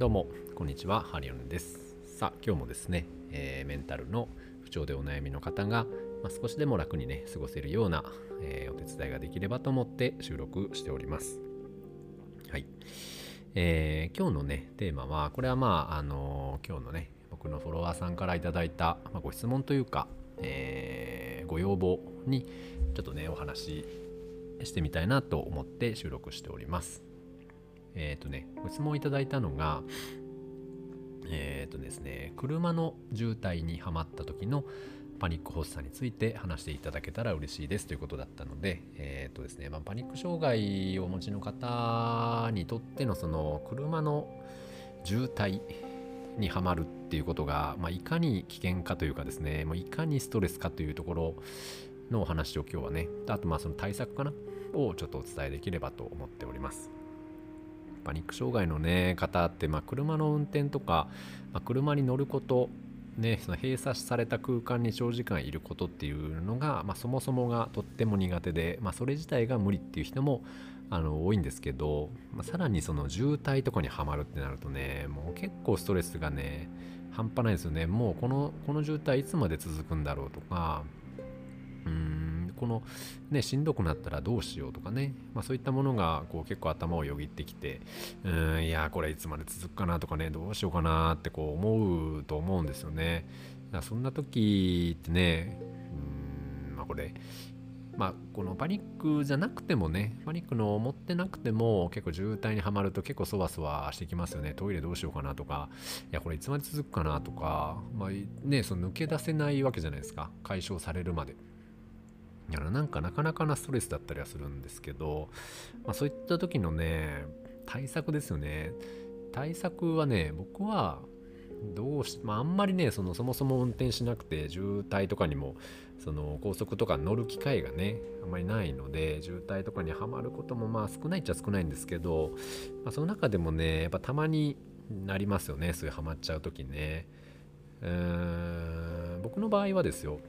どうもこんにちはハリオンです。さあ今日もですね、えー、メンタルの不調でお悩みの方が、まあ、少しでも楽にね過ごせるような、えー、お手伝いができればと思って収録しております。はい、えー、今日のねテーマはこれはまああの今日のね僕のフォロワーさんから頂いた、まあ、ご質問というか、えご要望にちょっとねお話してみたいなと思って収録しております。えっ、ー、とね、ご質問いただいたのが、えっ、ー、とですね、車の渋滞にはまった時のパニック発作について話していただけたら嬉しいですということだったので、えっ、ー、とですね、まあ、パニック障害をお持ちの方にとってのその車の渋滞にはまるっていうことが、まあ、いかに危険かというかですね、もういかにストレスかというところのお話を今日はね、あとまあその対策かなをちょっとお伝えできればと思っております。パニック障害の、ね、方って、まあ、車の運転とか、まあ、車に乗ること、ね、その閉鎖された空間に長時間いることっていうのが、まあ、そもそもがとっても苦手で、まあ、それ自体が無理っていう人もあの多いんですけど、まあ、さらにその渋滞とかにはまるってなるとねもう結構ストレスがね半端ないですよね。もうこのこの渋滞いつまで続くんだろうとかうんこの、ね、しんどくなったらどうしようとかね、まあ、そういったものがこう結構頭をよぎってきてうんいやこれいつまで続くかなとかねどうしようかなってこう思うと思うんですよねだそんな時ってねうんまあこれまあ、このパニックじゃなくてもね、パニックの持ってなくても結構渋滞にはまると結構そわそわしてきますよね。トイレどうしようかなとか、いや、これいつまで続くかなとか、まあね、その抜け出せないわけじゃないですか。解消されるまで。だからなんかなかなかなストレスだったりはするんですけど、まあ、そういった時のね対策ですよね。対策はね僕はどうし、まあ、あんまりねそのそもそも運転しなくて渋滞とかにもその高速とか乗る機会がねあんまりないので渋滞とかにはまることもまあ少ないっちゃ少ないんですけど、まあ、その中でもねやっぱたまになりますよね。そういうハマっちゃう時ね。うーん僕の場合はですよ。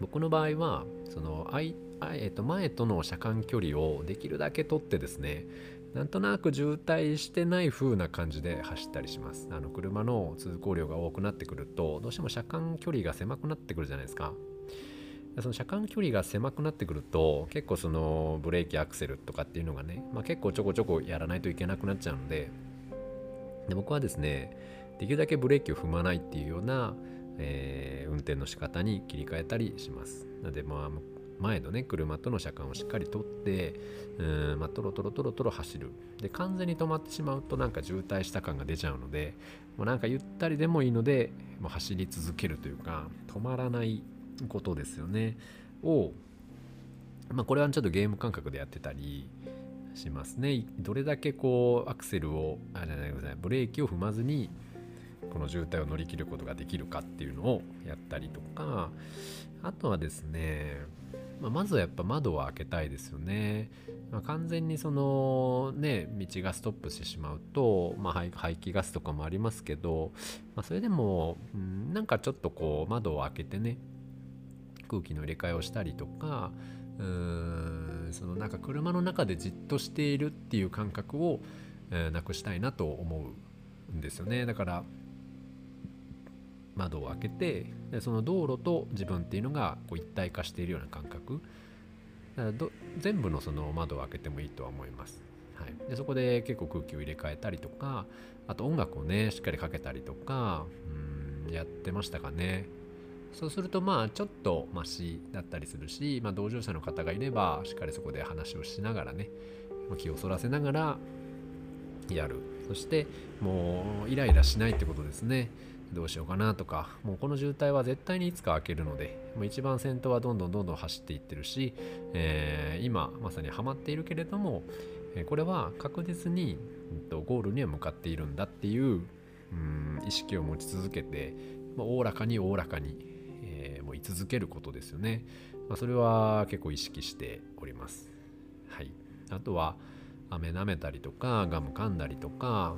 僕の場合はそのいえー、と前との車間距離をできるだけ取ってですねなんとなく渋滞してない風な感じで走ったりします。あの車の通行量が多くなってくるとどうしても車間距離が狭くなってくるじゃないですか。その車間距離が狭くなってくると結構そのブレーキアクセルとかっていうのがね、まあ、結構ちょこちょこやらないといけなくなっちゃうのでで僕はですねできるだけブレーキを踏まないっていうようなえー、運転の仕方に切り替えたりします。なので、まあ、前のね、車との車間をしっかりとって、うんまあ、トロトロトロトロ走る。で、完全に止まってしまうとなんか渋滞した感が出ちゃうので、もうなんかゆったりでもいいので、もう走り続けるというか、止まらないことですよね。を、まあ、これはちょっとゲーム感覚でやってたりしますね。どれだけこう、アクセルを、あ、じゃないごめんなさい、ブレーキを踏まずに、この渋滞を乗り切ることができるかっていうのをやったりとかあとはですね、まあ、まずはやっぱ窓を開けたいですよね、まあ、完全にそのね道がストップしてしまうと、まあ、排気ガスとかもありますけど、まあ、それでも、うん、なんかちょっとこう窓を開けてね空気の入れ替えをしたりとかうーんそのなんか車の中でじっとしているっていう感覚を、え、なくしたいなと思うんですよね。だから窓を開けてでその道路と自分っていうのがこう一体化しているような感覚。だからど全部のその窓を開けてもいいとは思います、はい、でそこで結構空気を入れ替えたりとかあと音楽をねしっかりかけたりとかうんやってましたかね。そうするとまあちょっとマシだったりするし、まあ、同乗者の方がいればしっかりそこで話をしながらね気をそらせながらやる。そしてもうイライラしないってことですね。どうしようかなとかもうこの渋滞は絶対にいつか開けるのでもう一番先頭はどんどんどんどん走っていってるし、えー、今まさにはまっているけれどもこれは確実にゴールには向かっているんだっていううん意識を持ち続けておおらかにおおらかに、えー、もう居続けることですよね、まあ、それは結構意識しております。はい。あとは飴舐めたりとかガム噛んだりとか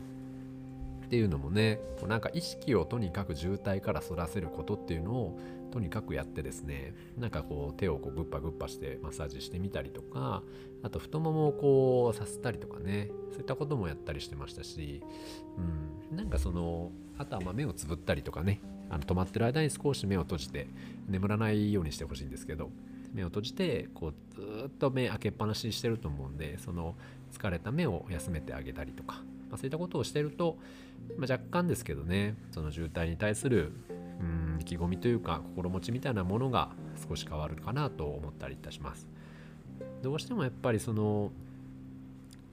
っていうのもねこうなんか意識をとにかく渋滞からそらせることっていうのをとにかくやってですねなんかこう手をこうグッパグッパしてマッサージしてみたりとかあと太ももをこうさせたりとかねそういったこともやったりしてましたし、うん、なんかそのあとはま目をつぶったりとかねあの止まってる間に少し目を閉じて眠らないようにしてほしいんですけど目を閉じてこうずっと目開けっぱなしにしてると思うんでその疲れた目を休めてあげたりとか、まあ、そういったことをしてると、まあ、若干ですけどねその渋滞に対するうん意気込みというか心持ちみたいなものが少し変わるかなと思ったりいたします。どうしてもやっぱりその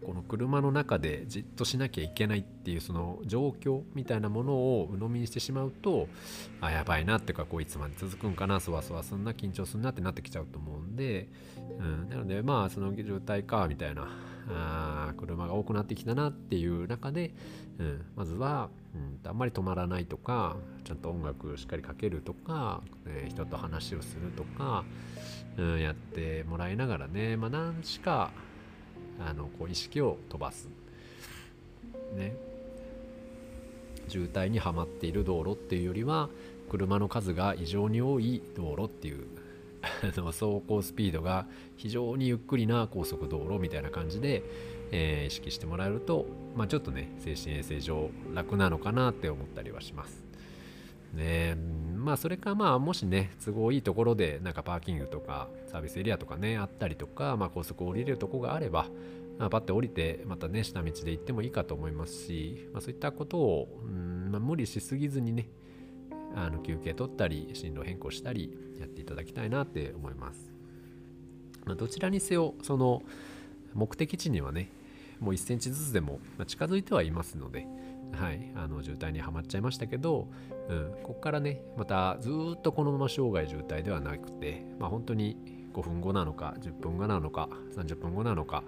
この車の中でじっとしなきゃいけないっていうその状況みたいなものを鵜呑みにしてしまうとあやばいなっていうかこういつまで続くんかなそわそわすんな緊張すんなってなってきちゃうと思うんで、うん、なのでまあその渋滞かみたいなあ車が多くなってきたなっていう中で、うん、まずは、うん、あんまり止まらないとかちゃんと音楽しっかりかけるとか、えー、人と話をするとか、うん、やってもらいながらね、まあ、何しかあのこう意識を飛ばす。ね。渋滞にはまっている道路っていうよりは車の数が異常に多い道路っていう 走行スピードが非常にゆっくりな高速道路みたいな感じで、えー、意識してもらえると、まあ、ちょっとね精神衛生上楽なのかなって思ったりはします。ねまあそれかまあもしね都合いいところでなんかパーキングとかサービスエリアとかねあったりとか、まあ、高速降りれるとこがあれば、まあ、パッて降りてまたね下道で行ってもいいかと思いますし、まあ、そういったことを、うんまあ、無理しすぎずにねあの休憩取ったり進路変更したりやっていただきたいなって思います、まあ、どちらにせよその目的地にはねもう1センチずつでも近づいてはいますので、はい、あの渋滞にはまっちゃいましたけど、うん、ここからねまたずっとこのまま生涯渋滞ではなくて、まあ、本当に5分後なのか10分後なのか30分後なのか、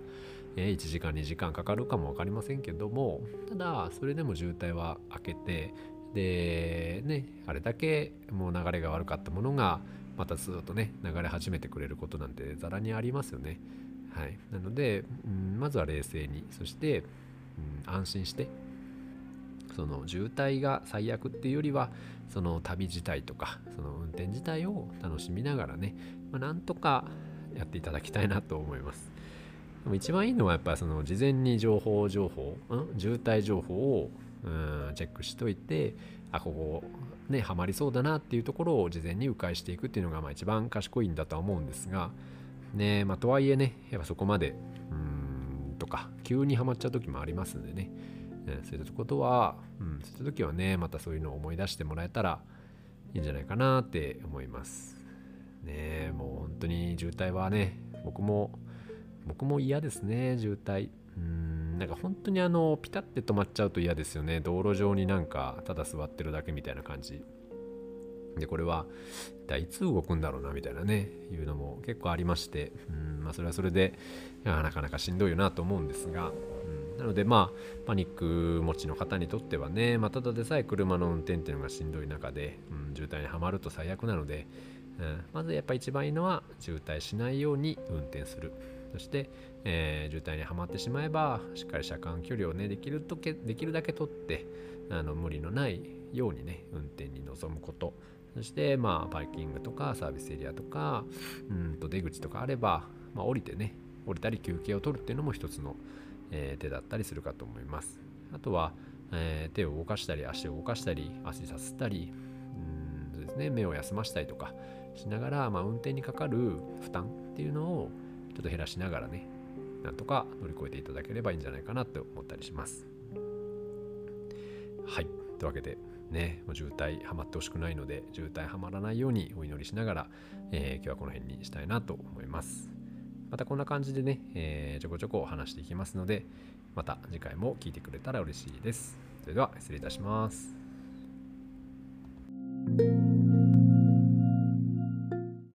え、1時間2時間かかるかも分かりませんけどもただそれでも渋滞は明けてでねあれだけもう流れが悪かったものがまたずっとね流れ始めてくれることなんてざらにありますよね。はい、なので、うん、まずは冷静にそして、うん、安心してその渋滞が最悪っていうよりはその旅自体とかその運転自体を楽しみながらね、まあ、なんとかやっていただきたいなと思います。でも一番いいのはやっぱその事前に情報情報、ん、渋滞情報をうんチェックしといてあここねハマりそうだなっていうところを事前に迂回していくっていうのがまあ一番賢いんだとは思うんですがねまあとはいえねやっぱそこまでうんとか急にはまっちゃう時もありますんでね、うん、そういったことは、うん、そういった時はねまたそういうのを思い出してもらえたらいいんじゃないかなって思います。ねもう本当に渋滞はね僕も僕も嫌ですね渋滞。うん。なんか本当にあのピタッて止まっちゃうと嫌ですよね。道路上になんかただ座ってるだけみたいな感じ。でこれはいつ動くんだろうなみたいなねいうのも結構ありまして。うんまあそれはそれでなかなかしんどいよなと思うんですが、うん、なのでまあパニック持ちの方にとってはね、まあ、ただでさえ車の運転っていうのがしんどい中で、うん、渋滞にはまると最悪なので、うん、まずやっぱ一番いいのは渋滞しないように運転する。そして、えー、渋滞にはまってしまえばしっかり車間距離をねできるとけできるだけ取ってあの無理のないようにね運転に臨むこと。そしてまあパーキングとかサービスエリアとかうんと出口とかあれば、まあ、降りてね降りたり休憩を取るっていうのも一つの、えー、手だったりするかと思います。あとは、えー、手を動かしたり足を動かしたり足させたりうんですね目を休ましたりとかしながら、まあ、運転にかかる負担っていうのをょっと減らしながらねなんとか乗り越えていただければいいんじゃないかなと思ったりします。はい。というわけでねもう渋滞はまってほしくないので渋滞はまらないようにお祈りしながら、えー、今日はこの辺にしたいなと思います。またこんな感じでね、えー、ちょこちょこ話していきますのでまた次回も聞いてくれたら嬉しいです。それでは失礼いたします。